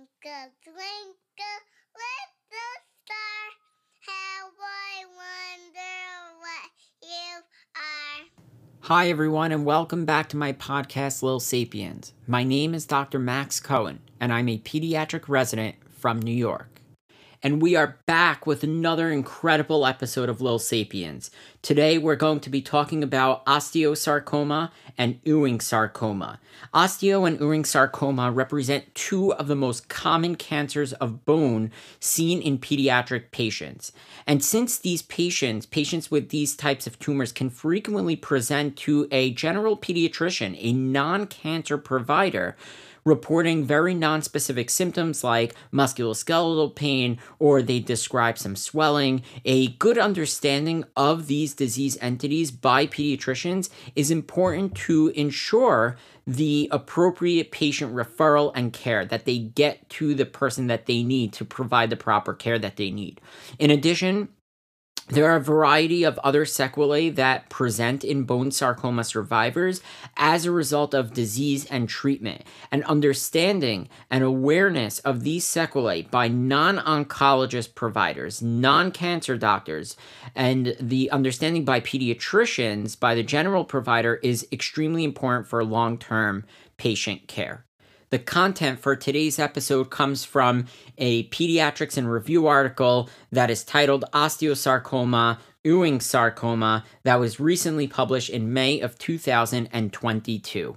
Twinkle, twinkle, little star, how I wonder what you are. Hi, everyone, and welcome back to my podcast, Little Sapiens. My name is Dr. Max Cohen, and I'm a pediatric resident from New York and we are back with another incredible episode of Lil Sapiens. Today, we're going to be talking about osteosarcoma and Ewing sarcoma. Osteo and Ewing sarcoma represent two of the most common cancers of bone seen in pediatric patients. And since these patients, patients with these types of tumors, can frequently present to a general pediatrician, a non cancer provider, reporting very nonspecific symptoms like musculoskeletal pain or they describe some swelling. A good understanding of these disease entities by pediatricians is important to ensure the appropriate patient referral and care that they get to the person that they need to provide the proper care that they need. In addition, there are a variety of other sequelae that present in bone sarcoma survivors as a result of disease and treatment. And understanding and awareness of these sequelae by non oncologist providers, non cancer doctors, and the understanding by pediatricians, by the general provider, is extremely important for long term patient care. The content for today's episode comes from a Pediatrics in Review article that is titled Osteosarcoma Ewing Sarcoma that was recently published in May of 2022.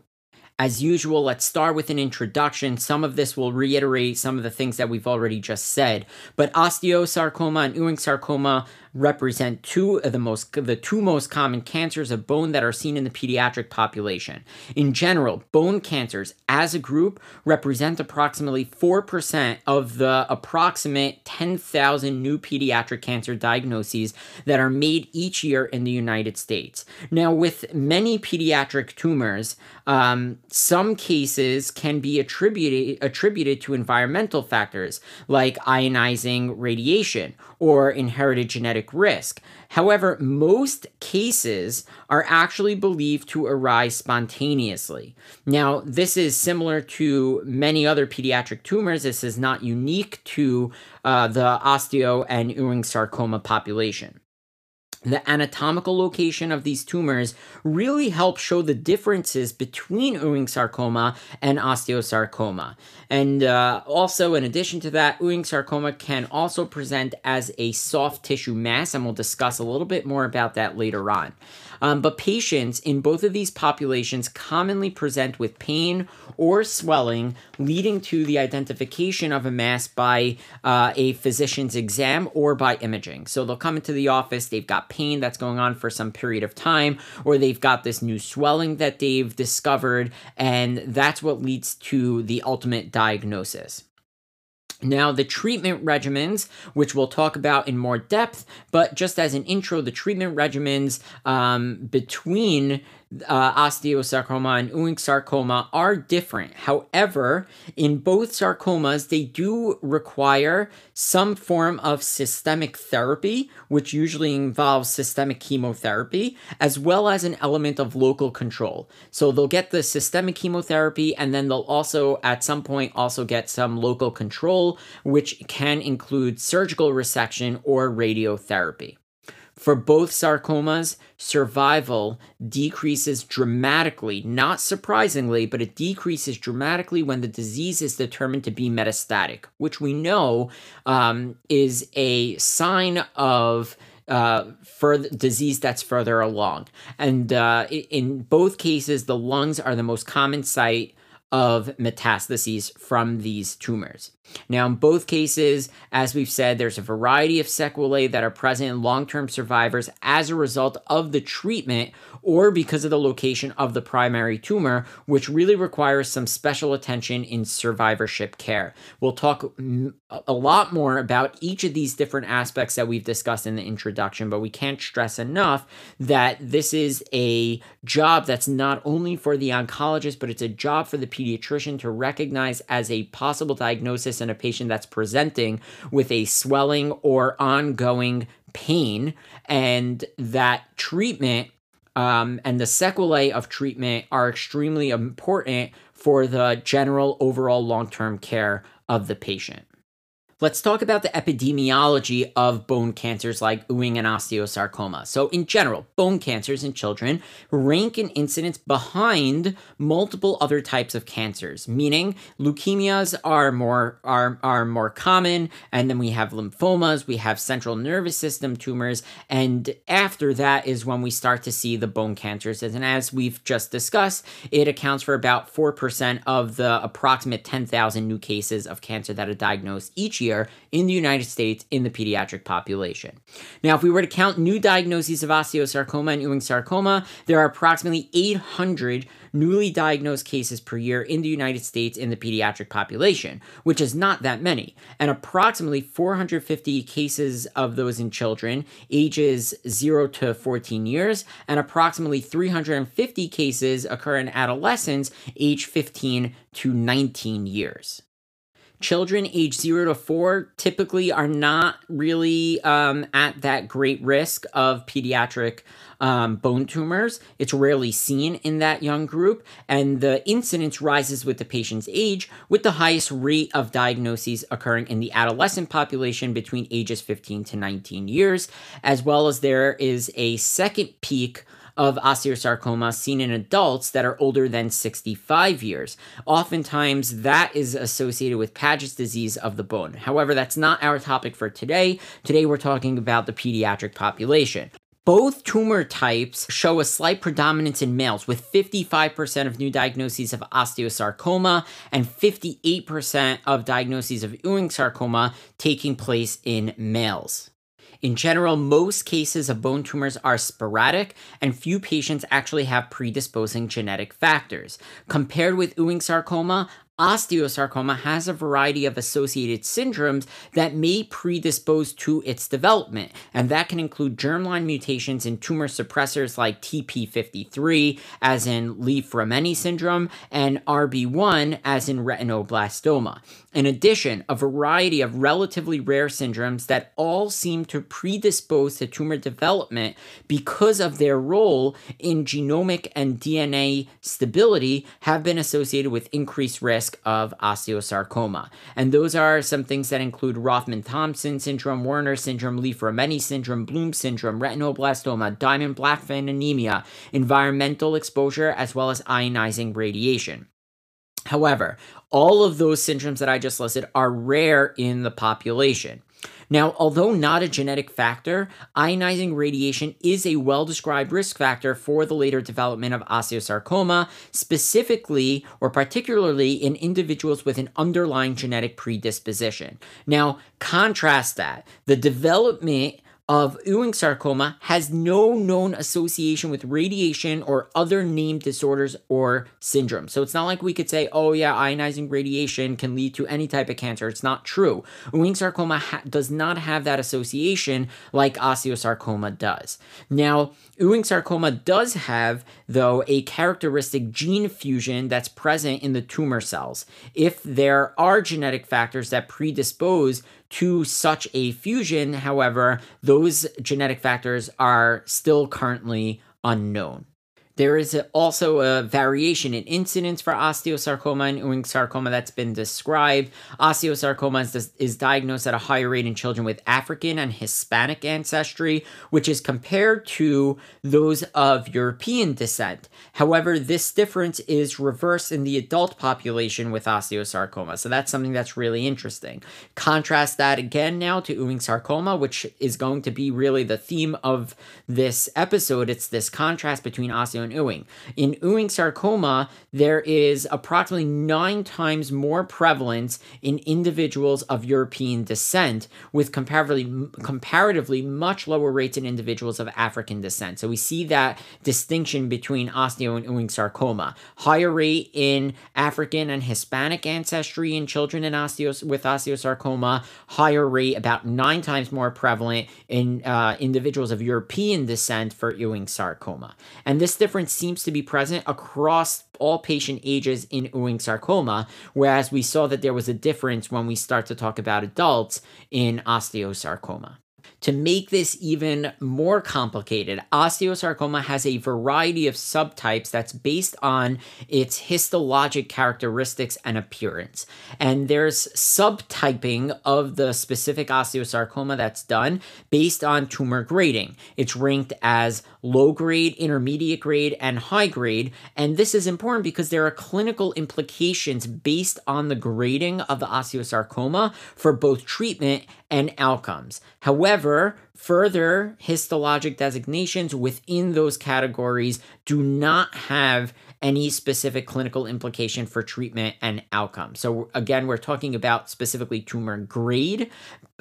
As usual, let's start with an introduction. Some of this will reiterate some of the things that we've already just said, but osteosarcoma and Ewing sarcoma represent two of the most the two most common cancers of bone that are seen in the pediatric population. In general, bone cancers as a group represent approximately 4% of the approximate 10,000 new pediatric cancer diagnoses that are made each year in the United States. Now, with many pediatric tumors, um, some cases can be attributed attributed to environmental factors like ionizing radiation or inherited genetic risk. However, most cases are actually believed to arise spontaneously. Now, this is similar to many other pediatric tumors. This is not unique to uh, the osteo and Ewing sarcoma population the anatomical location of these tumors really helps show the differences between Ewing sarcoma and osteosarcoma. And uh, also, in addition to that, Ewing sarcoma can also present as a soft tissue mass, and we'll discuss a little bit more about that later on. Um, but patients in both of these populations commonly present with pain or swelling, leading to the identification of a mass by uh, a physician's exam or by imaging. So they'll come into the office, they've got pain that's going on for some period of time, or they've got this new swelling that they've discovered, and that's what leads to the ultimate diagnosis. Now, the treatment regimens, which we'll talk about in more depth, but just as an intro, the treatment regimens um, between uh, osteosarcoma and Ewing sarcoma are different. However, in both sarcomas, they do require some form of systemic therapy, which usually involves systemic chemotherapy, as well as an element of local control. So they'll get the systemic chemotherapy, and then they'll also, at some point, also get some local control, which can include surgical resection or radiotherapy. For both sarcomas, survival decreases dramatically, not surprisingly, but it decreases dramatically when the disease is determined to be metastatic, which we know um, is a sign of uh, further disease that's further along. And uh, in both cases, the lungs are the most common site of metastases from these tumors. Now, in both cases, as we've said, there's a variety of sequelae that are present in long term survivors as a result of the treatment or because of the location of the primary tumor, which really requires some special attention in survivorship care. We'll talk a lot more about each of these different aspects that we've discussed in the introduction, but we can't stress enough that this is a job that's not only for the oncologist, but it's a job for the pediatrician to recognize as a possible diagnosis in a patient that's presenting with a swelling or ongoing pain, and that treatment um, and the sequelae of treatment are extremely important for the general overall long term care of the patient. Let's talk about the epidemiology of bone cancers like Ewing and osteosarcoma. So, in general, bone cancers in children rank in incidence behind multiple other types of cancers, meaning leukemias are more are, are more common, and then we have lymphomas, we have central nervous system tumors, and after that is when we start to see the bone cancers. And as we've just discussed, it accounts for about 4% of the approximate 10,000 new cases of cancer that are diagnosed each year year in the United States in the pediatric population. Now, if we were to count new diagnoses of osteosarcoma and Ewing sarcoma, there are approximately 800 newly diagnosed cases per year in the United States in the pediatric population, which is not that many, and approximately 450 cases of those in children ages 0 to 14 years, and approximately 350 cases occur in adolescents age 15 to 19 years children age zero to four typically are not really um, at that great risk of pediatric um, bone tumors. It's rarely seen in that young group, and the incidence rises with the patient's age, with the highest rate of diagnoses occurring in the adolescent population between ages 15 to 19 years, as well as there is a second peak of osteosarcoma seen in adults that are older than 65 years. Oftentimes, that is associated with Paget's disease of the bone. However, that's not our topic for today. Today, we're talking about the pediatric population. Both tumor types show a slight predominance in males, with 55% of new diagnoses of osteosarcoma and 58% of diagnoses of Ewing sarcoma taking place in males. In general, most cases of bone tumors are sporadic, and few patients actually have predisposing genetic factors. Compared with Ewing sarcoma, Osteosarcoma has a variety of associated syndromes that may predispose to its development, and that can include germline mutations in tumor suppressors like TP53, as in Li-Fraumeni syndrome, and RB1, as in retinoblastoma. In addition, a variety of relatively rare syndromes that all seem to predispose to tumor development because of their role in genomic and DNA stability have been associated with increased risk risk of osteosarcoma. And those are some things that include Rothmund-Thomson syndrome, Werner syndrome, Li-Fraumeni syndrome, Bloom syndrome, retinoblastoma, diamond blackfan anemia, environmental exposure, as well as ionizing radiation. However, all of those syndromes that I just listed are rare in the population. Now, although not a genetic factor, ionizing radiation is a well described risk factor for the later development of osteosarcoma, specifically or particularly in individuals with an underlying genetic predisposition. Now, contrast that. The development of Ewing sarcoma has no known association with radiation or other named disorders or syndromes. So it's not like we could say, oh, yeah, ionizing radiation can lead to any type of cancer. It's not true. Ewing sarcoma ha- does not have that association like osteosarcoma does. Now, Ewing sarcoma does have, though, a characteristic gene fusion that's present in the tumor cells. If there are genetic factors that predispose to such a fusion, however, those genetic factors are still currently unknown. There is also a variation in incidence for osteosarcoma and Ewing sarcoma that's been described. Osteosarcoma is, is, diagnosed at a higher rate in children with African and Hispanic ancestry, which is compared to those of European descent. However, this difference is reversed in the adult population with osteosarcoma, so that's something that's really interesting. Contrast that again now to Ewing sarcoma, which is going to be really the theme of this episode. It's this contrast between osteo and Ewing. In Ewing sarcoma, there is approximately nine times more prevalence in individuals of European descent, with comparatively, comparatively much lower rates in individuals of African descent. So we see that distinction between osteo and Ewing sarcoma. Higher rate in African and Hispanic ancestry in children in osteos- with osteosarcoma, higher rate, about nine times more prevalent in uh, individuals of European descent for Ewing sarcoma. And this difference difference seems to be present across all patient ages in Ewing sarcoma, whereas we saw that there was a difference when we start to talk about adults in osteosarcoma. To make this even more complicated, osteosarcoma has a variety of subtypes that's based on its histologic characteristics and appearance. And there's subtyping of the specific osteosarcoma that's done based on tumor grading. It's ranked as low grade, intermediate grade, and high grade. And this is important because there are clinical implications based on the grading of the osteosarcoma for both treatment and outcomes. However, further histologic designations within those categories do not have any specific clinical implication for treatment and outcome. So again, we're talking about specifically tumor grade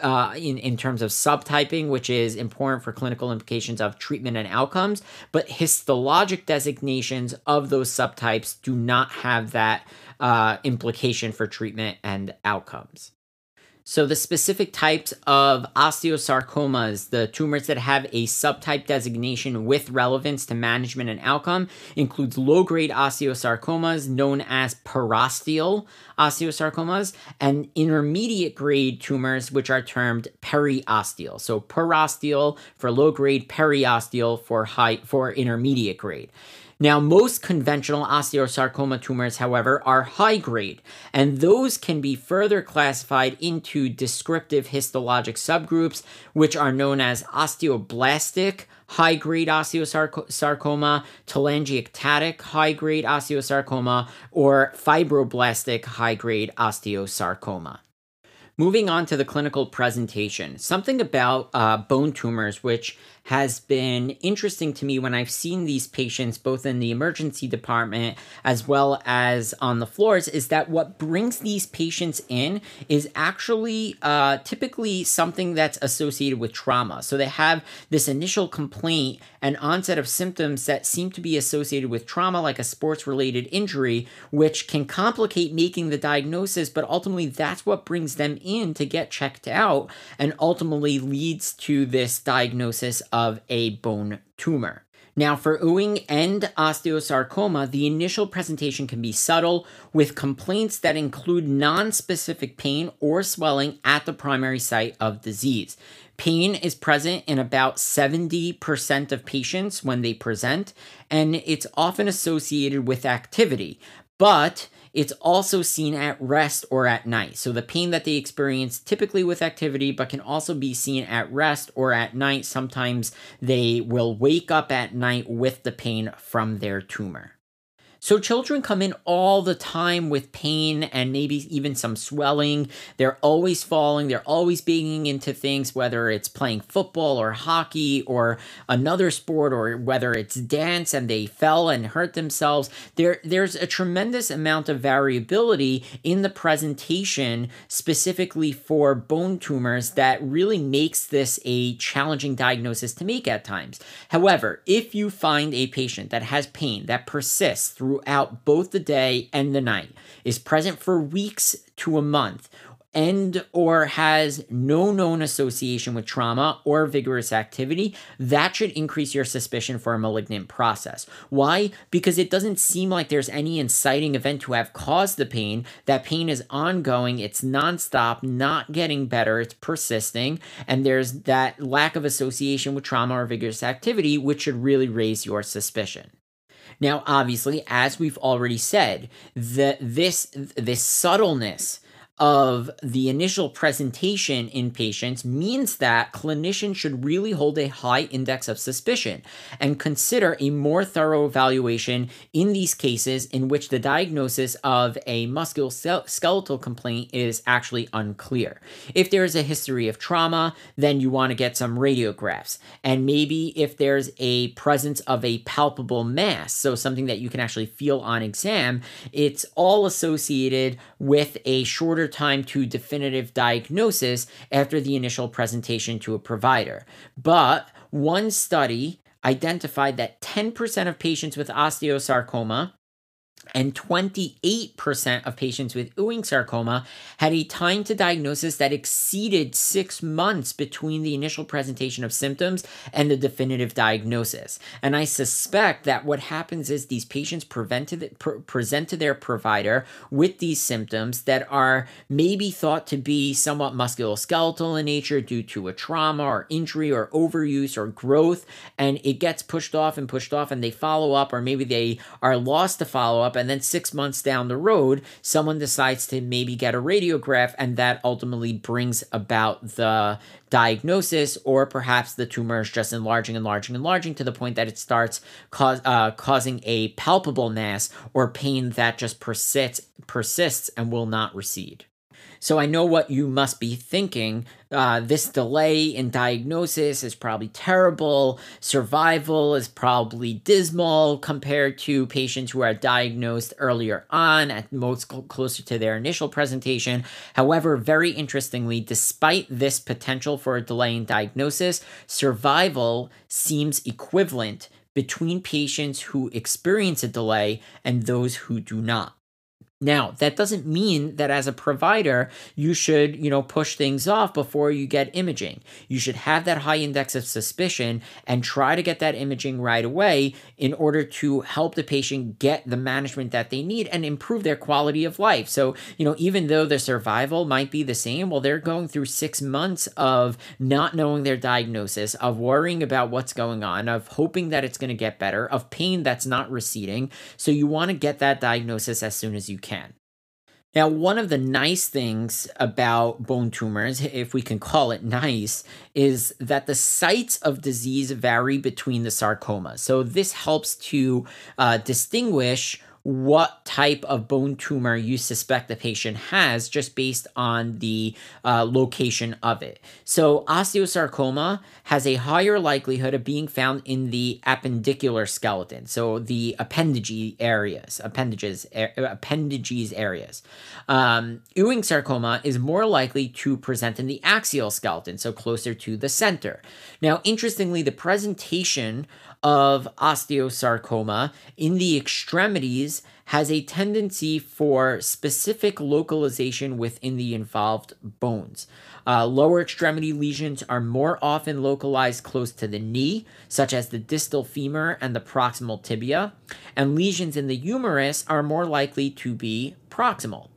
uh, in, in terms of subtyping, which is important for clinical implications of treatment and outcomes, but histologic designations of those subtypes do not have that uh, implication for treatment and outcomes. So, the specific types of osteosarcomas, the tumors that have a subtype designation with relevance to management and outcome, includes low grade osteosarcomas known as parosteal osteosarcomas and intermediate grade tumors, which are termed periosteal. So, parosteal for low grade, periosteal for high for intermediate grade. Now, most conventional osteosarcoma tumors, however, are high grade, and those can be further classified into descriptive histologic subgroups, which are known as osteoblastic high grade osteosarcoma, telangiectatic high grade osteosarcoma, or fibroblastic high grade osteosarcoma. Moving on to the clinical presentation, something about uh, bone tumors, which has been interesting to me when I've seen these patients both in the emergency department as well as on the floors is that what brings these patients in is actually uh, typically something that's associated with trauma. So they have this initial complaint and onset of symptoms that seem to be associated with trauma, like a sports related injury, which can complicate making the diagnosis, but ultimately that's what brings them in to get checked out and ultimately leads to this diagnosis of a bone tumor. Now, for Ewing and osteosarcoma, the initial presentation can be subtle with complaints that include non-specific pain or swelling at the primary site of disease. Pain is present in about 70% of patients when they present, and it's often associated with activity. But it's also seen at rest or at night. So the pain that they experience typically with activity, but can also be seen at rest or at night. Sometimes they will wake up at night with the pain from their tumor. So children come in all the time with pain and maybe even some swelling. They're always falling, they're always banging into things, whether it's playing football or hockey or another sport or whether it's dance and they fell and hurt themselves. There, there's a tremendous amount of variability in the presentation specifically for bone tumors that really makes this a challenging diagnosis to make at times. However, if you find a patient that has pain that persists through throughout both the day and the night, is present for weeks to a month, and or has no known association with trauma or vigorous activity, that should increase your suspicion for a malignant process. Why? Because it doesn't seem like there's any inciting event to have caused the pain. That pain is ongoing, it's nonstop, not getting better, it's persisting, and there's that lack of association with trauma or vigorous activity, which should really raise your suspicion. Now, obviously, as we've already said, the, this, this subtleness of the initial presentation in patients means that clinicians should really hold a high index of suspicion and consider a more thorough evaluation in these cases in which the diagnosis of a musculoskeletal complaint is actually unclear. If there is a history of trauma, then you want to get some radiographs. And maybe if there's a presence of a palpable mass, so something that you can actually feel on exam, it's all associated with a shorter time to definitive diagnosis after the initial presentation to a provider. But one study identified that 10% of patients with osteosarcoma and 28% of patients with Ewing sarcoma had a time to diagnosis that exceeded six months between the initial presentation of symptoms and the definitive diagnosis. And I suspect that what happens is these patients prevented, pr- present to their provider with these symptoms that are maybe thought to be somewhat musculoskeletal in nature due to a trauma or injury or overuse or growth, and it gets pushed off and pushed off, and they follow up, or maybe they are lost to follow up and then six months down the road, someone decides to maybe get a radiograph, and that ultimately brings about the diagnosis, or perhaps the tumor is just enlarging, and enlarging, and enlarging to the point that it starts cause, uh, causing a palpable mass or pain that just persists, persists and will not recede. So I know what you must be thinking. Uh, this delay in diagnosis is probably terrible. Survival is probably dismal compared to patients who are diagnosed earlier on, at most cl- closer to their initial presentation. However, very interestingly, despite this potential for a delay in diagnosis, survival seems equivalent between patients who experience a delay and those who do not. Now, that doesn't mean that as a provider, you should, you know, push things off before you get imaging. You should have that high index of suspicion and try to get that imaging right away in order to help the patient get the management that they need and improve their quality of life. So, you know, even though the survival might be the same, well, they're going through six months of not knowing their diagnosis, of worrying about what's going on, of hoping that it's going to get better, of pain that's not receding. So, you want to get that diagnosis as soon as you can can. Now, one of the nice things about bone tumors, if we can call it nice, is that the sites of disease vary between the sarcoma. So, this helps to uh, distinguish what type of bone tumor you suspect the patient has just based on the uh, location of it. So, osteosarcoma has a higher likelihood of being found in the appendicular skeleton, so the appendage areas, appendages, er, appendages areas. Um, Ewing sarcoma is more likely to present in the axial skeleton, so closer to the center. Now, interestingly, the presentation of osteosarcoma in the extremities has a tendency for specific localization within the involved bones. Uh, lower extremity lesions are more often localized close to the knee, such as the distal femur and the proximal tibia, and lesions in the humerus are more likely to be proximal.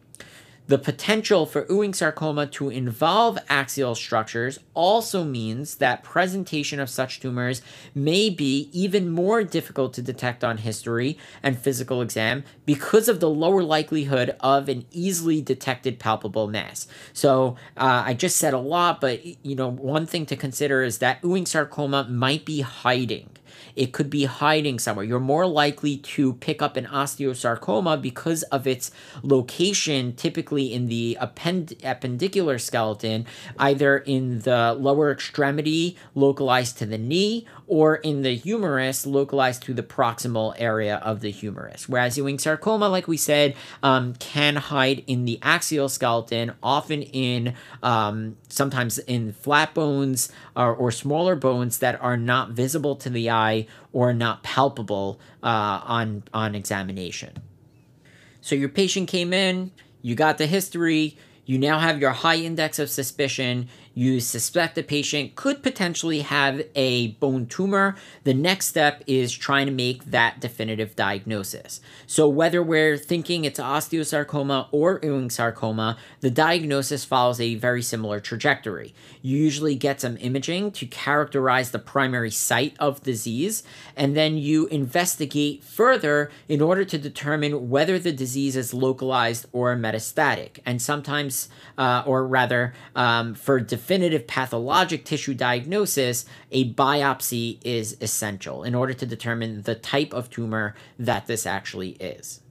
The potential for Ewing sarcoma to involve axial structures also means that presentation of such tumors may be even more difficult to detect on history and physical exam because of the lower likelihood of an easily detected palpable mass. So uh, I just said a lot, but you know one thing to consider is that Ewing sarcoma might be hiding it could be hiding somewhere. You're more likely to pick up an osteosarcoma because of its location, typically in the append- appendicular skeleton, either in the lower extremity localized to the knee or in the humerus localized to the proximal area of the humerus. Whereas Ewing sarcoma, like we said, um, can hide in the axial skeleton, often in um, sometimes in flat bones or, or, smaller bones that are not visible to the eye or not palpable uh, on on examination. So your patient came in, you got the history, you now have your high index of suspicion. You suspect the patient could potentially have a bone tumor. The next step is trying to make that definitive diagnosis. So, whether we're thinking it's osteosarcoma or Ewing sarcoma, the diagnosis follows a very similar trajectory. You usually get some imaging to characterize the primary site of disease, and then you investigate further in order to determine whether the disease is localized or metastatic. And sometimes, uh, or rather, um, for definitive pathologic tissue diagnosis, a biopsy is essential in order to determine the type of tumor that this actually is.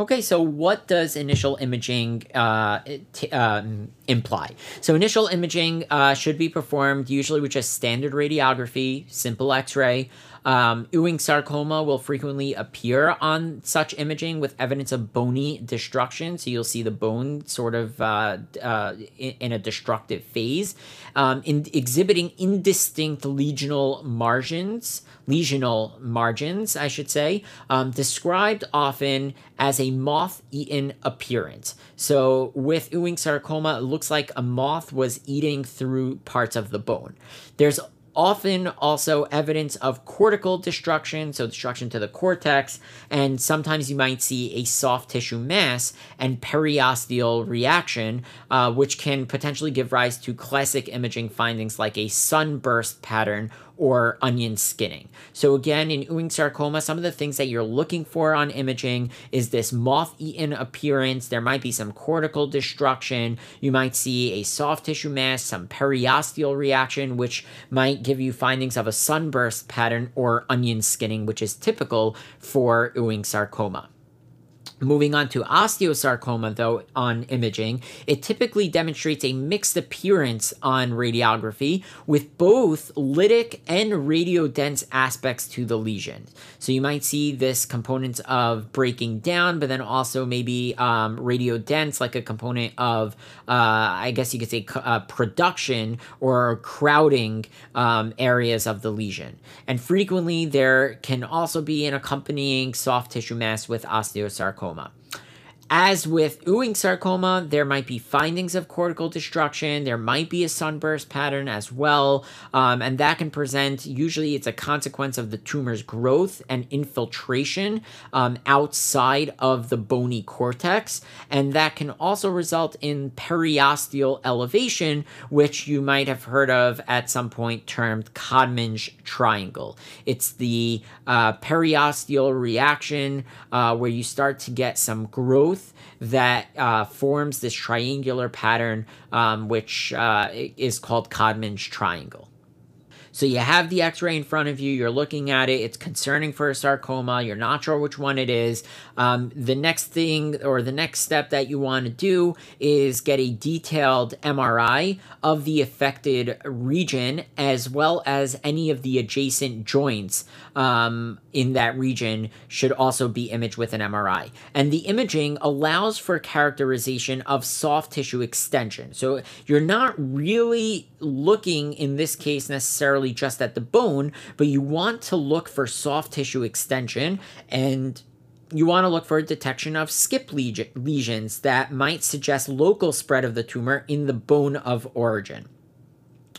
Okay, so what does initial imaging uh, t- um, imply? So, initial imaging uh, should be performed usually with just standard radiography, simple x ray, Um, Ewing sarcoma will frequently appear on such imaging with evidence of bony destruction. So you'll see the bone sort of uh, uh, in, a destructive phase, um, in exhibiting indistinct lesional margins, lesional margins, I should say, um, described often as a moth-eaten appearance. So with Ewing sarcoma, it looks like a moth was eating through parts of the bone. There's often also evidence of cortical destruction, so destruction to the cortex, and sometimes you might see a soft tissue mass and periosteal reaction, uh, which can potentially give rise to classic imaging findings like a sunburst pattern or onion skinning. So again, in Ewing sarcoma, some of the things that you're looking for on imaging is this moth-eaten appearance. There might be some cortical destruction. You might see a soft tissue mass, some periosteal reaction, which might give you findings of a sunburst pattern or onion skinning, which is typical for Ewing sarcoma. Moving on to osteosarcoma, though, on imaging, it typically demonstrates a mixed appearance on radiography with both lytic and radiodense aspects to the lesion. So you might see this component of breaking down, but then also maybe um, radiodense, like a component of, uh, I guess you could say, uh, production or crowding um, areas of the lesion. And frequently, there can also be an accompanying soft tissue mass with osteosarcoma sarcoma. As with Ewing sarcoma, there might be findings of cortical destruction. There might be a sunburst pattern as well. Um, and that can present, usually, it's a consequence of the tumor's growth and infiltration um, outside of the bony cortex. And that can also result in periosteal elevation, which you might have heard of at some point termed Codman's triangle. It's the uh, periosteal reaction uh, where you start to get some growth that uh, forms this triangular pattern, um, which uh, is called Codman's triangle. So you have the x-ray in front of you, you're looking at it, it's concerning for a sarcoma, you're not sure which one it is. Um, the next thing or the next step that you want to do is get a detailed MRI of the affected region as well as any of the adjacent joints um, in that region should also be imaged with an MRI. And the imaging allows for characterization of soft tissue extension. So you're not really looking in this case necessarily just at the bone, but you want to look for soft tissue extension and you want to look for a detection of skip lesions that might suggest local spread of the tumor in the bone of origin.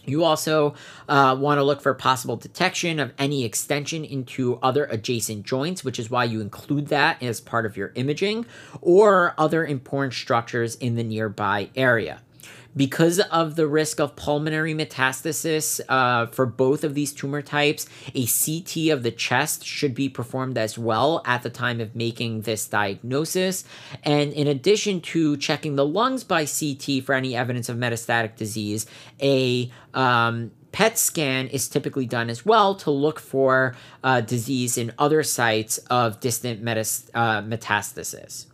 You also uh, want to look for possible detection of any extension into other adjacent joints, which is why you include that as part of your imaging, or other important structures in the nearby area. Because of the risk of pulmonary metastasis uh, for both of these tumor types, a CT of the chest should be performed as well at the time of making this diagnosis. And in addition to checking the lungs by CT for any evidence of metastatic disease, a um, PET scan is typically done as well to look for uh, disease in other sites of distant metas- uh, metastasis.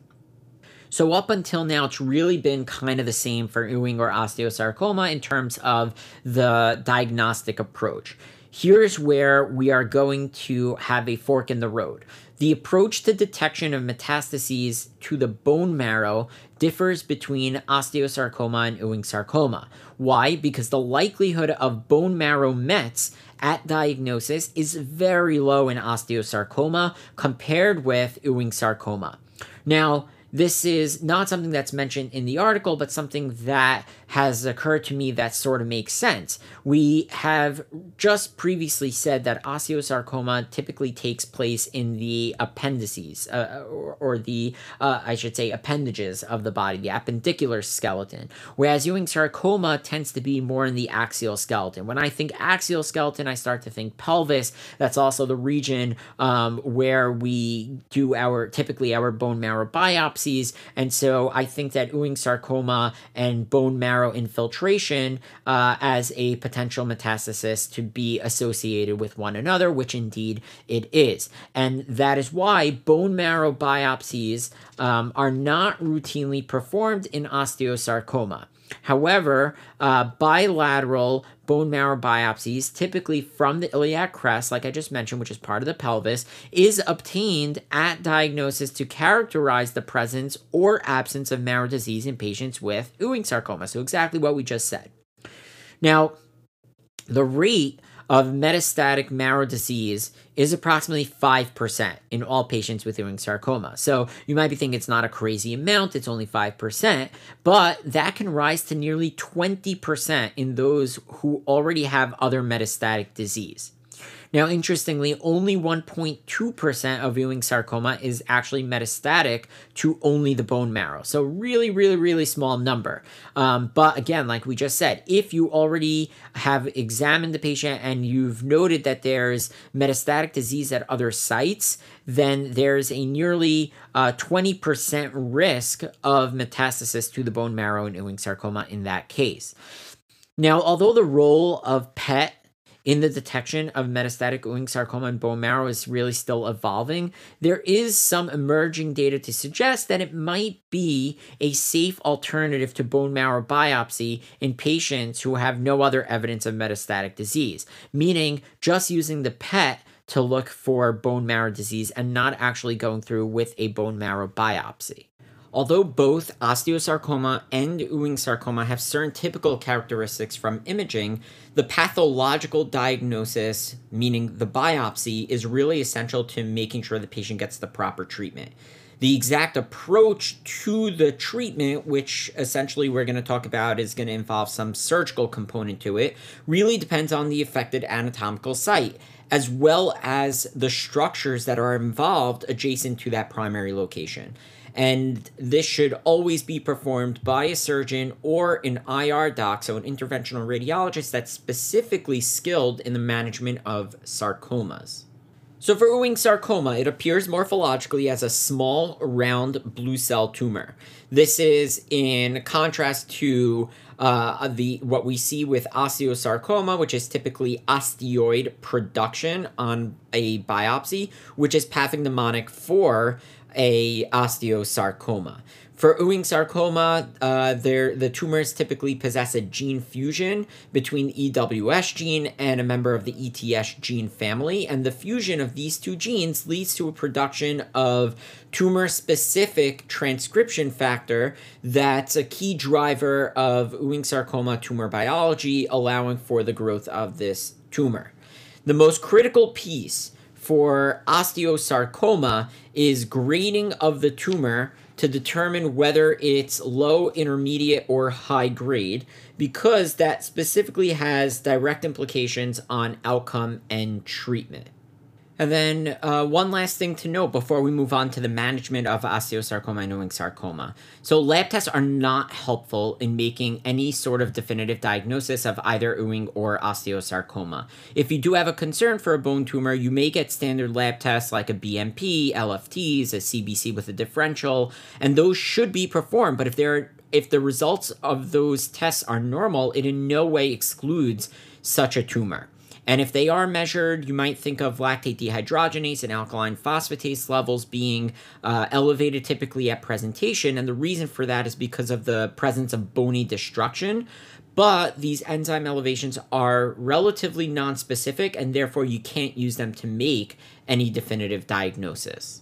So up until now, it's really been kind of the same for Ewing or osteosarcoma in terms of the diagnostic approach. Here's where we are going to have a fork in the road. The approach to detection of metastases to the bone marrow differs between osteosarcoma and Ewing sarcoma. Why? Because the likelihood of bone marrow mets at diagnosis is very low in osteosarcoma compared with Ewing sarcoma. Now, this is not something that's mentioned in the article, but something that has occurred to me that sort of makes sense. We have just previously said that osteosarcoma typically takes place in the appendices, uh, or, or, the, uh, I should say, appendages of the body, the appendicular skeleton, whereas Ewing sarcoma tends to be more in the axial skeleton. When I think axial skeleton, I start to think pelvis. That's also the region um, where we do our typically our bone marrow biopsies, and so I think that Ewing sarcoma and bone marrow marrow infiltration uh, as a potential metastasis to be associated with one another, which indeed it is. And that is why bone marrow biopsies um, are not routinely performed in osteosarcoma. However, uh, bilateral bone marrow biopsies, typically from the iliac crest, like I just mentioned, which is part of the pelvis, is obtained at diagnosis to characterize the presence or absence of marrow disease in patients with Ewing sarcoma. So, exactly what we just said. Now, the rate of metastatic marrow disease is approximately 5% in all patients with Ewing sarcoma. So you might be thinking it's not a crazy amount, it's only 5%, but that can rise to nearly 20% in those who already have other metastatic disease. Now, interestingly, only 1.2% of Ewing sarcoma is actually metastatic to only the bone marrow. So, really, really, really small number. Um, but again, like we just said, if you already have examined the patient and you've noted that there's metastatic disease at other sites, then there's a nearly uh, 20% risk of metastasis to the bone marrow in Ewing sarcoma in that case. Now, although the role of PET in the detection of metastatic Ewing sarcoma and bone marrow is really still evolving, there is some emerging data to suggest that it might be a safe alternative to bone marrow biopsy in patients who have no other evidence of metastatic disease, meaning just using the PET to look for bone marrow disease and not actually going through with a bone marrow biopsy. Although both osteosarcoma and Ewing sarcoma have certain typical characteristics from imaging, the pathological diagnosis, meaning the biopsy, is really essential to making sure the patient gets the proper treatment. The exact approach to the treatment, which essentially we're going to talk about, is going to involve some surgical component to it, really depends on the affected anatomical site, as well as the structures that are involved adjacent to that primary location and this should always be performed by a surgeon or an IR doc, so an interventional radiologist that's specifically skilled in the management of sarcomas. So, for Ewing sarcoma, it appears morphologically as a small, round blue cell tumor. This is in contrast to uh, the what we see with osteosarcoma, which is typically osteoid production on a biopsy, which is pathognomonic for a osteosarcoma. For Ewing sarcoma, uh, the tumors typically possess a gene fusion between the EWS gene and a member of the ETS gene family, and the fusion of these two genes leads to a production of tumor specific transcription factor that's a key driver of Ewing sarcoma tumor biology, allowing for the growth of this tumor. The most critical piece for osteosarcoma is grading of the tumor to determine whether it's low, intermediate, or high grade, because that specifically has direct implications on outcome and treatment. And then uh, one last thing to note before we move on to the management of osteosarcoma and Ewing sarcoma. So lab tests are not helpful in making any sort of definitive diagnosis of either Ewing or osteosarcoma. If you do have a concern for a bone tumor, you may get standard lab tests like a BMP, LFTs, a CBC with a differential, and those should be performed. But if they're if the results of those tests are normal, it in no way excludes such a tumor. And if they are measured, you might think of lactate dehydrogenase and alkaline phosphatase levels being uh, elevated typically at presentation. And the reason for that is because of the presence of bony destruction. But these enzyme elevations are relatively nonspecific, and therefore you can't use them to make any definitive diagnosis.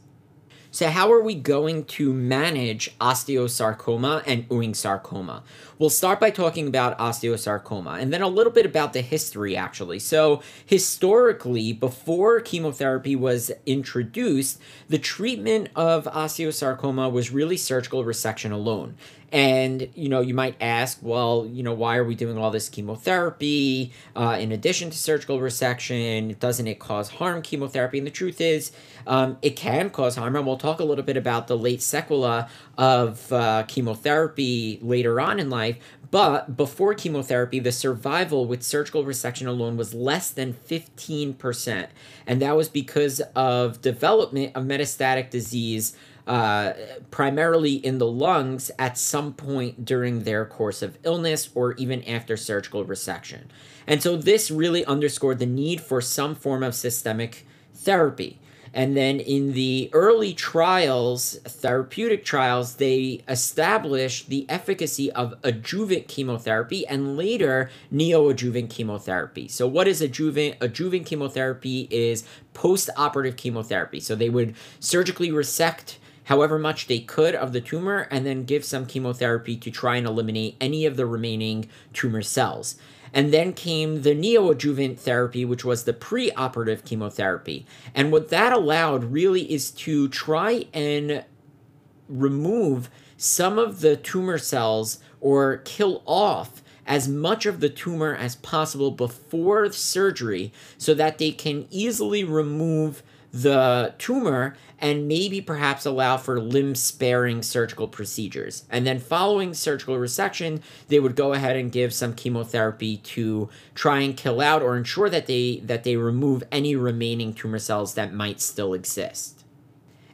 So, how are we going to manage osteosarcoma and Ewing sarcoma? We'll start by talking about osteosarcoma and then a little bit about the history, actually. So, historically, before chemotherapy was introduced, the treatment of osteosarcoma was really surgical resection alone. And, you know, you might ask, well, you know, why are we doing all this chemotherapy uh, in addition to surgical resection? Doesn't it cause harm, chemotherapy? And the truth is, um, it can cause harm. And we'll talk a little bit about the late sequela of uh, chemotherapy later on in life. But before chemotherapy, the survival with surgical resection alone was less than 15%. And that was because of development of metastatic disease uh, primarily in the lungs at some point during their course of illness or even after surgical resection. And so this really underscored the need for some form of systemic therapy. And then in the early trials, therapeutic trials, they established the efficacy of adjuvant chemotherapy and later neoadjuvant chemotherapy. So, what is adjuvant? Adjuvant chemotherapy is post operative chemotherapy. So, they would surgically resect however much they could of the tumor and then give some chemotherapy to try and eliminate any of the remaining tumor cells. And then came the neoadjuvant therapy, which was the preoperative chemotherapy. And what that allowed really is to try and remove some of the tumor cells or kill off as much of the tumor as possible before surgery so that they can easily remove the tumor and maybe perhaps allow for limb sparing surgical procedures. And then following surgical resection, they would go ahead and give some chemotherapy to try and kill out or ensure that they that they remove any remaining tumor cells that might still exist.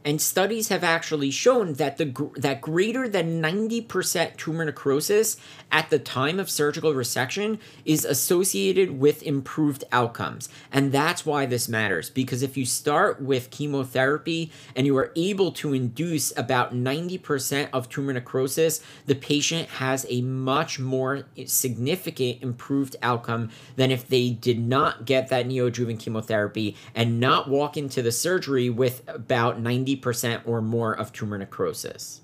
And studies have actually shown that the that greater than 90% tumor necrosis at the time of surgical resection is associated with improved outcomes. And that's why this matters because if you start with chemotherapy and you are able to induce about 90% of tumor necrosis, the patient has a much more significant improved outcome than if they did not get that neoadjuvant chemotherapy and not walk into the surgery with about 90 90% or more of tumor necrosis.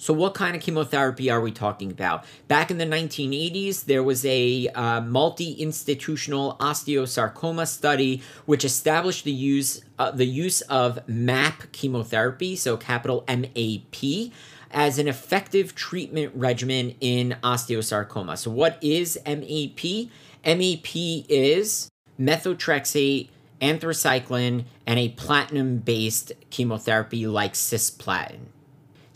So, what kind of chemotherapy are we talking about? Back in the 1980s, there was a uh, multi institutional osteosarcoma study which established the use, uh, the use of MAP chemotherapy, so capital MAP, as an effective treatment regimen in osteosarcoma. So, what is MAP? MAP is methotrexate anthracycline, and a platinum based chemotherapy like cisplatin.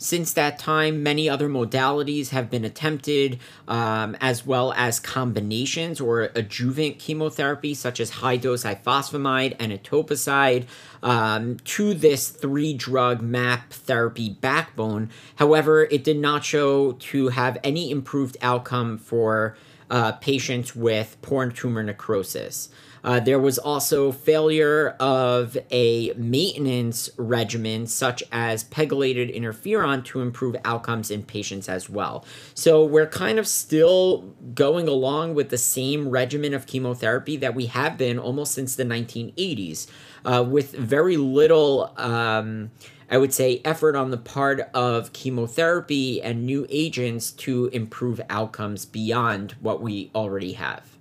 Since that time, many other modalities have been attempted, um, as well as combinations or adjuvant chemotherapy, such as high dose ifosfamide and etoposide, um, to this three drug MAP therapy backbone. However, it did not show to have any improved outcome for uh, patients with poor tumor necrosis. Uh, there was also failure of a maintenance regimen, such as pegylated interferon, to improve outcomes in patients as well. So we're kind of still going along with the same regimen of chemotherapy that we have been almost since the 1980s, uh, with very little. Um, I would say, effort on the part of chemotherapy and new agents to improve outcomes beyond what we already have.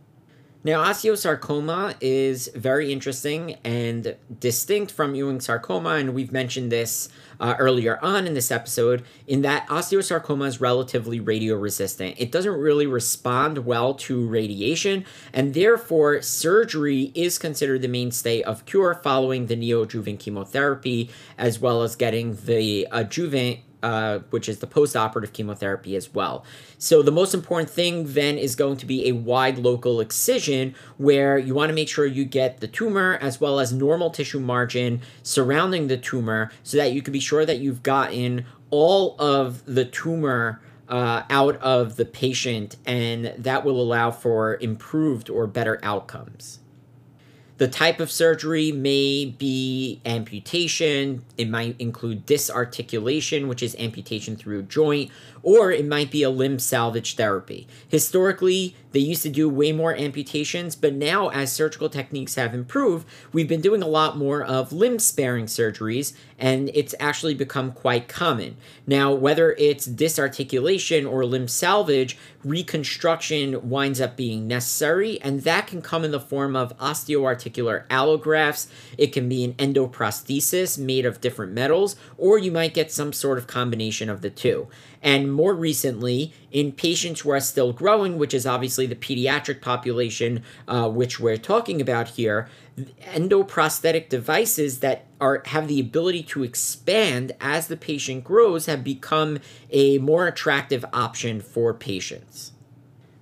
Now, osteosarcoma is very interesting and distinct from Ewing sarcoma, and we've mentioned this uh, earlier on in this episode, in that osteosarcoma is relatively radio resistant. It doesn't really respond well to radiation, and therefore, surgery is considered the mainstay of cure following the neoadjuvant chemotherapy, as well as getting the adjuvant uh, which is the post-operative chemotherapy as well. So the most important thing then is going to be a wide local excision where you want to make sure you get the tumor as well as normal tissue margin surrounding the tumor so that you can be sure that you've gotten all of the tumor uh, out of the patient and that will allow for improved or better outcomes. The type of surgery may be amputation. It might include disarticulation, which is amputation through a joint, or it might be a limb salvage therapy. Historically, they used to do way more amputations, but now, as surgical techniques have improved, we've been doing a lot more of limb sparing surgeries, and it's actually become quite common. Now, whether it's disarticulation or limb salvage, reconstruction winds up being necessary, and that can come in the form of osteoarticular allografts. It can be an endoprosthesis made of different metals, or you might get some sort of combination of the two. And more recently, in patients who are still growing, which is obviously the pediatric population, uh, which we're talking about here, endoprosthetic devices that are have the ability to expand as the patient grows have become a more attractive option for patients.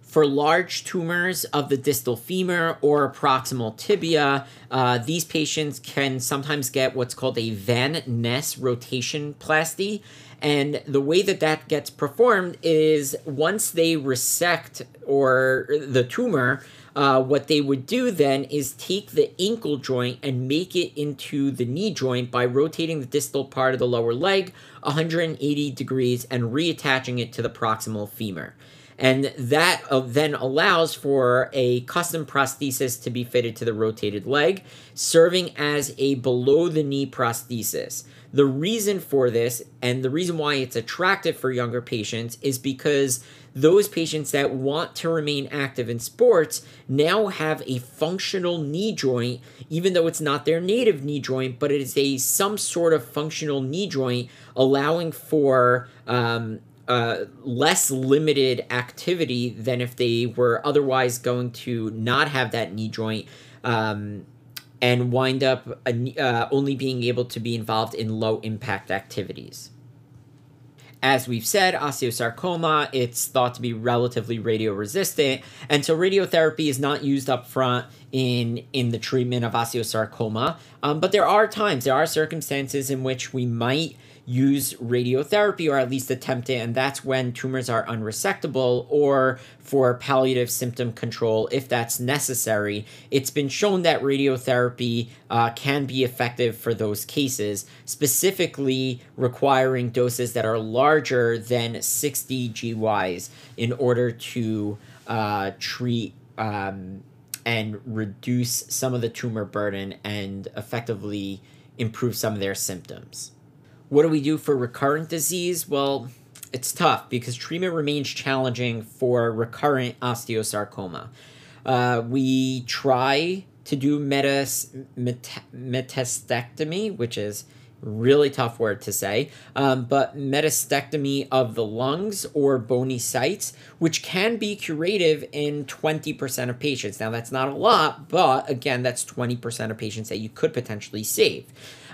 For large tumors of the distal femur or proximal tibia, uh, these patients can sometimes get what's called a Van Nes rotation plasty. And the way that that gets performed is once they resect or the tumor, uh, what they would do then is take the ankle joint and make it into the knee joint by rotating the distal part of the lower leg 180 degrees and reattaching it to the proximal femur. And that uh, then allows for a custom prosthesis to be fitted to the rotated leg, serving as a below the knee prosthesis. The reason for this and the reason why it's attractive for younger patients is because those patients that want to remain active in sports now have a functional knee joint even though it's not their native knee joint but it is a some sort of functional knee joint allowing for um, uh, less limited activity than if they were otherwise going to not have that knee joint um, and wind up uh, only being able to be involved in low impact activities. As we've said, osteosarcoma, it's thought to be relatively radio resistant, and so radiotherapy is not used up front in in the treatment of osteosarcoma. Um, but there are times, there are circumstances in which we might use radiotherapy or at least attempt it, and that's when tumors are unresectable or for palliative symptom control if that's necessary. It's been shown that radiotherapy uh, can be effective for those cases, specifically requiring doses that are larger than 60 GYs in order to uh, treat. Um, and reduce some of the tumor burden and effectively improve some of their symptoms. What do we do for recurrent disease? Well, it's tough because treatment remains challenging for recurrent osteosarcoma. Uh, we try to do metas, met, metastectomy, which is really tough word to say, um, but metastectomy of the lungs or bony sites, which can be curative in 20% of patients. Now, that's not a lot, but again, that's 20% of patients that you could potentially save.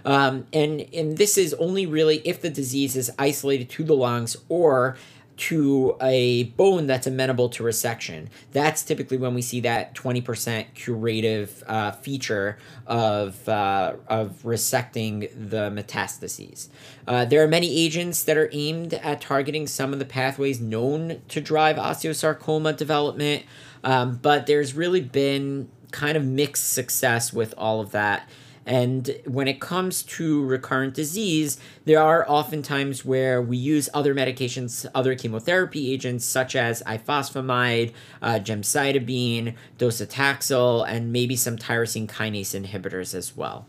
Um, and and this is only really if the disease is isolated to the lungs or to a bone that's amenable to resection. That's typically when we see that 20% curative uh, feature of, uh, of resecting the metastases. Uh, there are many agents that are aimed at targeting some of the pathways known to drive osteosarcoma development, um, but there's really been kind of mixed success with all of that. And when it comes to recurrent disease, there are often times where we use other medications, other chemotherapy agents, such as ifosfamide, uh, gemcitabine, docetaxel, and maybe some tyrosine kinase inhibitors as well.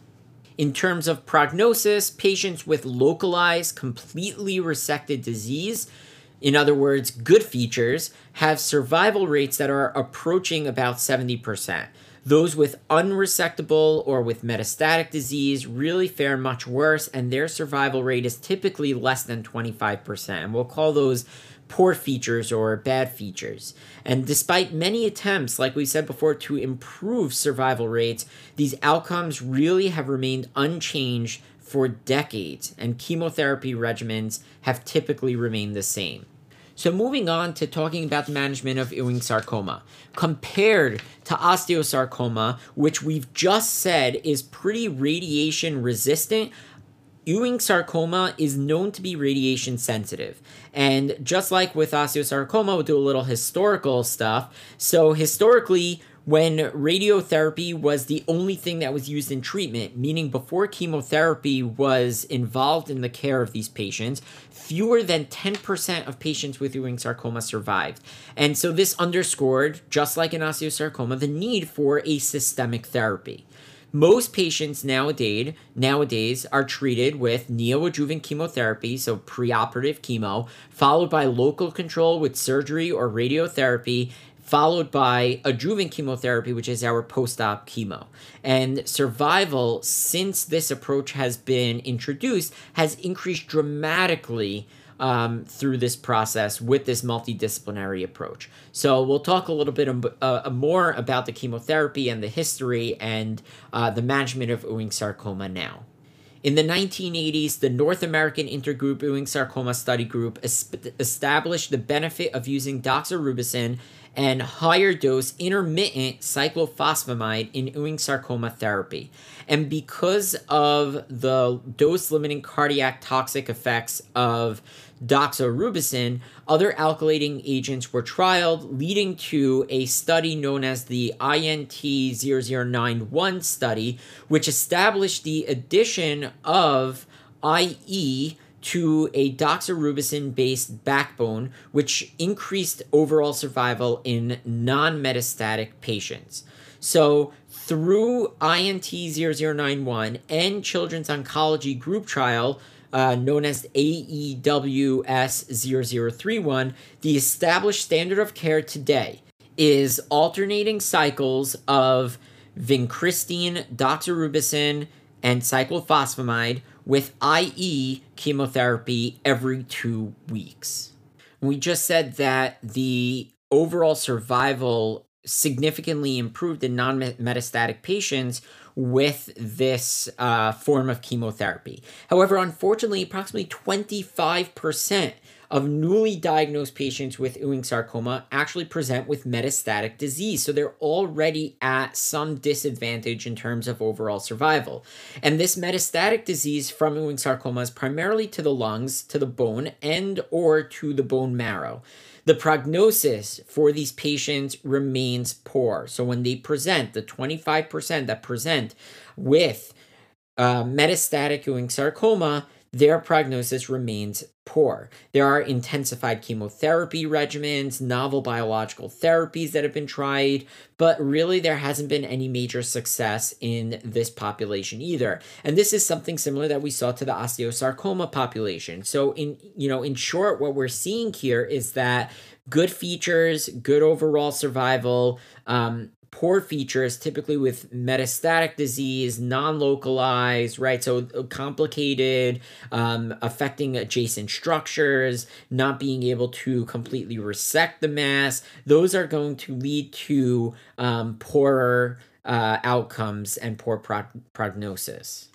In terms of prognosis, patients with localized, completely resected disease, in other words, good features, have survival rates that are approaching about 70%. Those with unresectable or with metastatic disease really fare much worse, and their survival rate is typically less than 25%. And we'll call those poor features or bad features. And despite many attempts, like we said before, to improve survival rates, these outcomes really have remained unchanged for decades, and chemotherapy regimens have typically remained the same. So moving on to talking about the management of Ewing sarcoma. Compared to osteosarcoma, which we've just said is pretty radiation resistant, Ewing sarcoma is known to be radiation sensitive. And just like with osteosarcoma, we'll do a little historical stuff. So historically, when radiotherapy was the only thing that was used in treatment, meaning before chemotherapy was involved in the care of these patients, fewer than 10% of patients with Ewing sarcoma survived. And so this underscored, just like in osteosarcoma, the need for a systemic therapy. Most patients nowadays nowadays are treated with neoadjuvant chemotherapy, so preoperative chemo, followed by local control with surgery or radiotherapy, followed by adjuvant chemotherapy, which is our post op chemo. And survival, since this approach has been introduced, has increased dramatically. Um, through this process with this multidisciplinary approach. So, we'll talk a little bit uh, more about the chemotherapy and the history and uh, the management of Ewing sarcoma now. In the 1980s, the North American Intergroup Ewing Sarcoma Study Group established the benefit of using doxorubicin and higher dose intermittent cyclophosphamide in Ewing sarcoma therapy. And because of the dose limiting cardiac toxic effects of doxorubicin, other alkylating agents were trialed, leading to a study known as the INT 0091 study, which established the addition of IE to a doxorubicin based backbone, which increased overall survival in non metastatic patients. So, through INT 0091 and Children's Oncology Group Trial, uh, known as AEWS 0031, the established standard of care today is alternating cycles of vincristine, doxorubicin, and cyclophosphamide with IE chemotherapy every two weeks. We just said that the overall survival significantly improved in non metastatic patients with this uh, form of chemotherapy. However, unfortunately, approximately 25% of newly diagnosed patients with Ewing sarcoma actually present with metastatic disease. So they're already at some disadvantage in terms of overall survival. And this metastatic disease from Ewing sarcoma is primarily to the lungs, to the bone, and or to the bone marrow the prognosis for these patients remains poor. So when they present, the 25% that present with uh, metastatic Ewing sarcoma, their prognosis remains poor. There are intensified chemotherapy regimens, novel biological therapies that have been tried, but really there hasn't been any major success in this population either. And this is something similar that we saw to the osteosarcoma population. So in you know, in short what we're seeing here is that good features, good overall survival, um, poor features, typically with metastatic disease, non localized, right? So uh, complicated, um, affecting adjacent structures, not being able to completely resect the mass. Those are going to lead to um, poorer uh, outcomes and poor prognosis.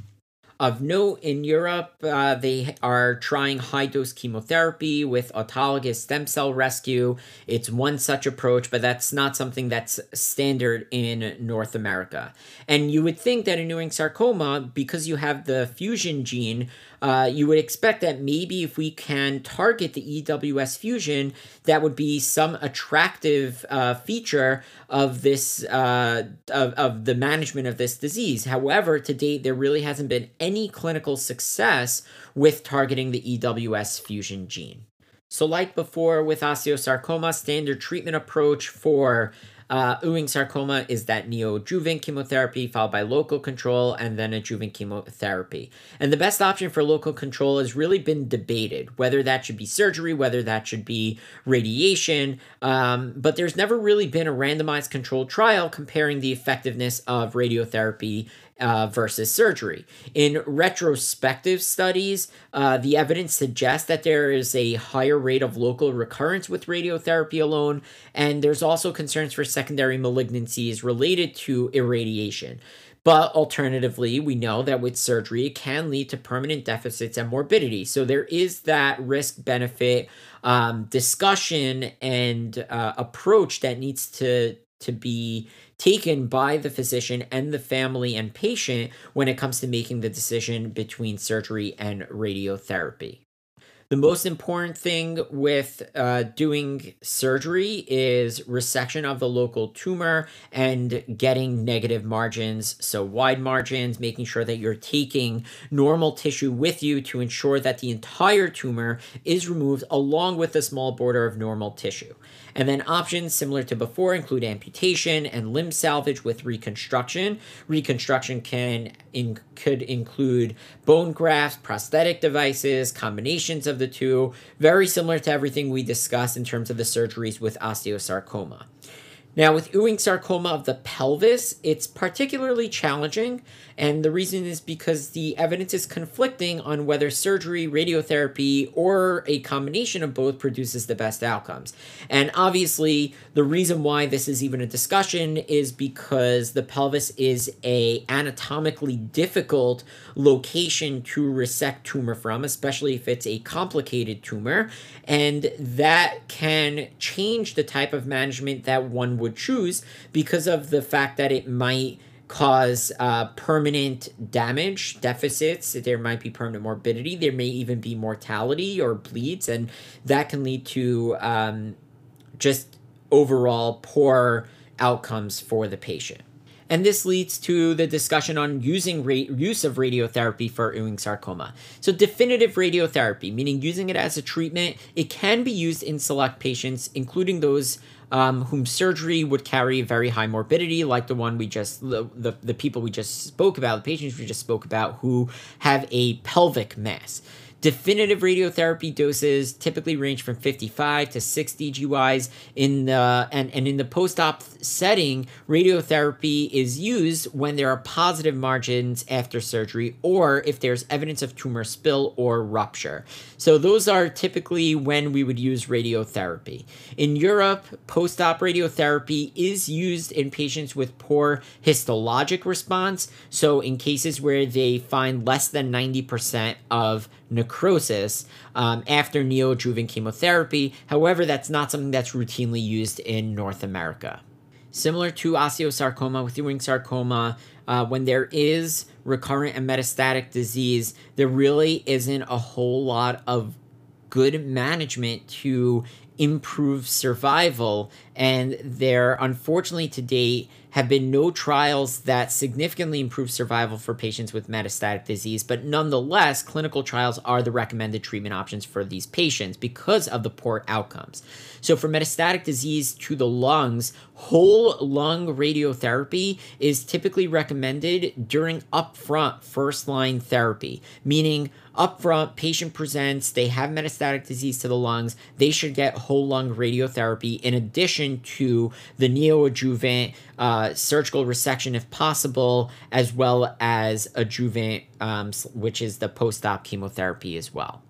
Of note, in Europe, uh, they are trying high dose chemotherapy with autologous stem cell rescue. It's one such approach, but that's not something that's standard in North America. And you would think that in Ewing sarcoma, because you have the fusion gene, uh, you would expect that maybe if we can target the EWS fusion, that would be some attractive uh, feature of this uh, of, of the management of this disease. However, to date, there really hasn't been any clinical success with targeting the EWS fusion gene. So, like before with osteosarcoma, standard treatment approach for uh, Ewing sarcoma is that neoadjuvant chemotherapy followed by local control and then adjuvant chemotherapy. And the best option for local control has really been debated whether that should be surgery, whether that should be radiation. Um, but there's never really been a randomized controlled trial comparing the effectiveness of radiotherapy uh, versus surgery. In retrospective studies, uh, the evidence suggests that there is a higher rate of local recurrence with radiotherapy alone, and there's also concerns for secondary malignancies related to irradiation. But alternatively, we know that with surgery, it can lead to permanent deficits and morbidity. So there is that risk benefit um, discussion and uh, approach that needs to to be taken by the physician and the family and patient when it comes to making the decision between surgery and radiotherapy. The most important thing with uh, doing surgery is resection of the local tumor and getting negative margins, so wide margins, making sure that you're taking normal tissue with you to ensure that the entire tumor is removed along with a small border of normal tissue. And then options similar to before include amputation and limb salvage with reconstruction. Reconstruction can in, could include bone grafts, prosthetic devices, combinations of the two, very similar to everything we discussed in terms of the surgeries with osteosarcoma. Now, with Ewing sarcoma of the pelvis, it's particularly challenging, and the reason is because the evidence is conflicting on whether surgery, radiotherapy, or a combination of both produces the best outcomes. And obviously, the reason why this is even a discussion is because the pelvis is a anatomically difficult location to resect tumor from, especially if it's a complicated tumor, and that can change the type of management that one would choose because of the fact that it might cause uh, permanent damage, deficits. There might be permanent morbidity. There may even be mortality or bleeds, and that can lead to um, just overall poor outcomes for the patient. And this leads to the discussion on using ra- use of radiotherapy for Ewing sarcoma. So, definitive radiotherapy, meaning using it as a treatment, it can be used in select patients, including those um, whom surgery would carry very high morbidity, like the one we just, the, the, the people we just spoke about, the patients we just spoke about who have a pelvic mass. Definitive radiotherapy doses typically range from 55 to 60 GYs in the and, and in the post-op setting, radiotherapy is used when there are positive margins after surgery or if there's evidence of tumor spill or rupture. So those are typically when we would use radiotherapy. In Europe, post-op radiotherapy is used in patients with poor histologic response, so in cases where they find less than 90% of necrosis um, after neoadjuvant chemotherapy. However, that's not something that's routinely used in North America. Similar to osteosarcoma with Ewing sarcoma, uh, when there is recurrent and metastatic disease, there really isn't a whole lot of good management to improve survival. And there, unfortunately, to date, have been no trials that significantly improve survival for patients with metastatic disease, but nonetheless, clinical trials are the recommended treatment options for these patients because of the poor outcomes. So, for metastatic disease to the lungs, whole lung radiotherapy is typically recommended during upfront first line therapy, meaning upfront patient presents they have metastatic disease to the lungs they should get whole lung radiotherapy in addition to the neoadjuvant uh, surgical resection if possible as well as adjuvant um, which is the post-op chemotherapy as well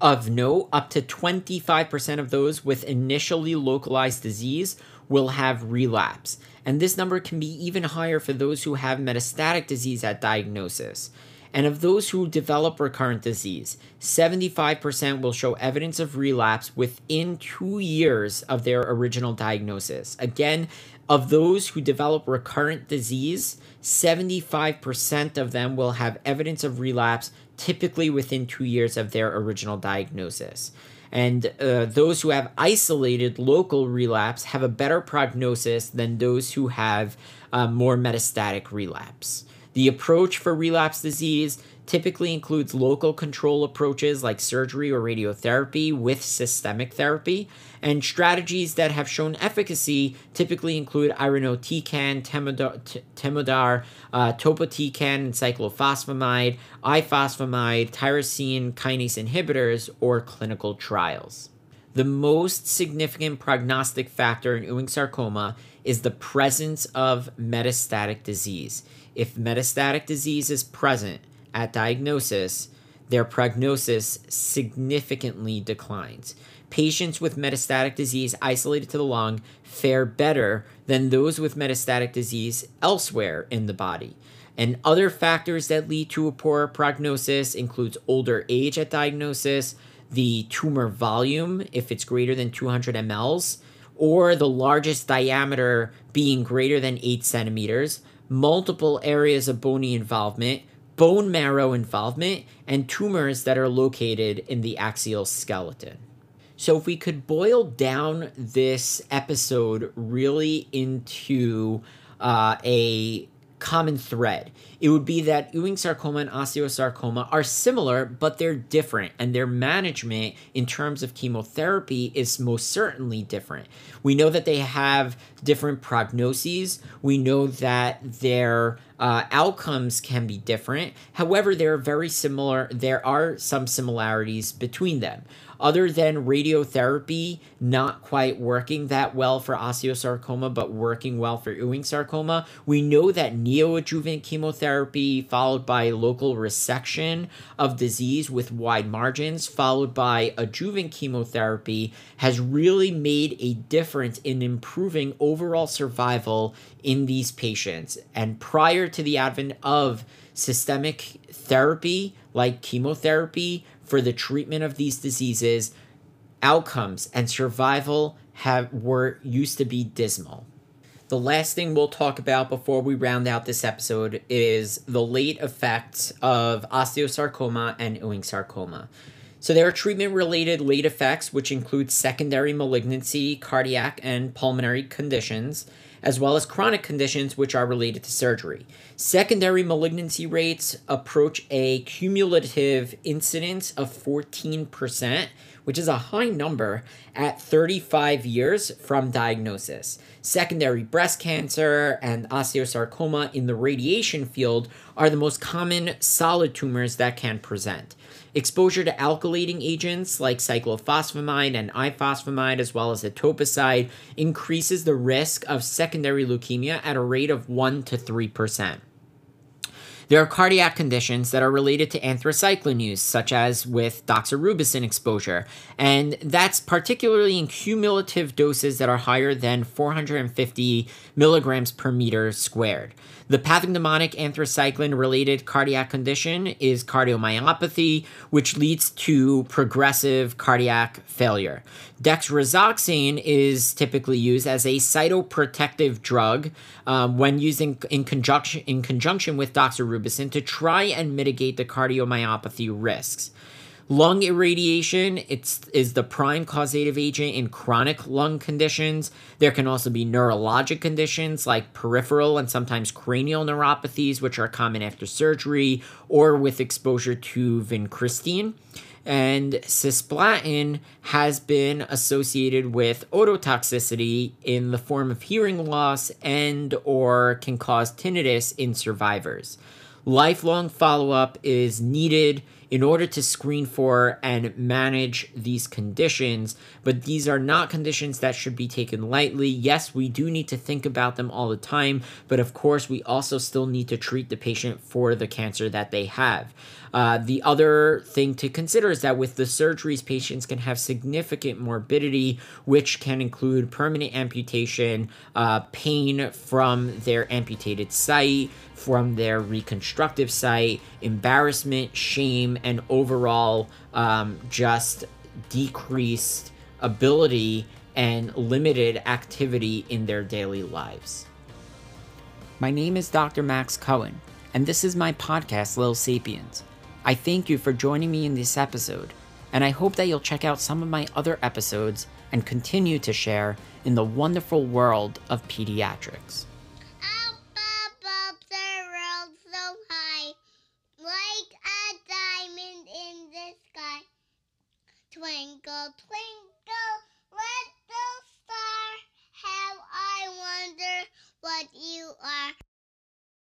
of note, up to 25% of those with initially localized disease will have relapse, and this number can be even higher for those who have metastatic disease at diagnosis. And of those who develop recurrent disease, 75% will show evidence of relapse within two years of their original diagnosis. Again, of those who develop recurrent disease, 75% of them will have evidence of relapse typically within two years of their original diagnosis. And uh, those who have isolated local relapse have a better prognosis than those who have uh, more metastatic relapse. The approach for relapse disease typically includes local control approaches like surgery or radiotherapy with systemic therapy, and strategies that have shown efficacy typically include irinotecan, temodar, temodar uh, topotecan, cyclophosphamide, ifosfamide, tyrosine kinase inhibitors, or clinical trials. The most significant prognostic factor in Ewing sarcoma is the presence of metastatic disease. If metastatic disease is present at diagnosis, their prognosis significantly declines. Patients with metastatic disease isolated to the lung fare better than those with metastatic disease elsewhere in the body. And other factors that lead to a poor prognosis includes older age at diagnosis, the tumor volume if it's greater than 200 mLs, or the largest diameter being greater than 8 centimeters, multiple areas of bony involvement, bone marrow involvement, and tumors that are located in the axial skeleton. So, if we could boil down this episode really into uh, a common thread. It would be that Ewing sarcoma and osteosarcoma are similar, but they're different, and their management in terms of chemotherapy is most certainly different. We know that they have different prognoses. We know that their uh, outcomes can be different. However, they're very similar. There are some similarities between them. Other than radiotherapy not quite working that well for osteosarcoma, but working well for Ewing sarcoma, we know that neoadjuvant chemotherapy, followed by local resection of disease with wide margins, followed by adjuvant chemotherapy, has really made a difference in improving overall survival in these patients. And prior to the advent of systemic therapy like chemotherapy for the treatment of these diseases, outcomes and survival have were used to be dismal. The last thing we'll talk about before we round out this episode is the late effects of osteosarcoma and Ewing sarcoma. So there are treatment related late effects, which include secondary malignancy, cardiac, and pulmonary conditions, as well as chronic conditions which are related to surgery. Secondary malignancy rates approach a cumulative incidence of 14%, which is a high number at 35 years from diagnosis. Secondary breast cancer and osteosarcoma in the radiation field are the most common solid tumors that can present. Exposure to alkylating agents like cyclophosphamide and ifosfamide, as well as etoposide, increases the risk of secondary leukemia at a rate of 1 to 3%. There are cardiac conditions that are related to anthracycline use, such as with doxorubicin exposure, and that's particularly in cumulative doses that are higher than 450 milligrams per meter squared. The pathognomonic anthracycline related cardiac condition is cardiomyopathy, which leads to progressive cardiac failure. Dexrazoxane is typically used as a cytoprotective drug um, when using in conjunction in conjunction with doxorubicin to try and mitigate the cardiomyopathy risks. Lung irradiation it's, is the prime causative agent in chronic lung conditions. There can also be neurologic conditions like peripheral and sometimes cranial neuropathies, which are common after surgery or with exposure to vincristine. And cisplatin has been associated with ototoxicity in the form of hearing loss and or can cause tinnitus in survivors. Lifelong follow-up is needed in order to screen for and manage these conditions, but these are not conditions that should be taken lightly. Yes, we do need to think about them all the time, but of course, we also still need to treat the patient for the cancer that they have. Uh, the other thing to consider is that with the surgeries, patients can have significant morbidity, which can include permanent amputation, uh, pain from their amputated site, from their reconstructive site, embarrassment, shame, and overall um, just decreased ability and limited activity in their daily lives. My name is Dr. Max Cohen, and this is my podcast, Little Sapiens. I thank you for joining me in this episode, and I hope that you'll check out some of my other episodes and continue to share in the wonderful world of pediatrics. Twinkle, twinkle, little star, how I wonder what you are.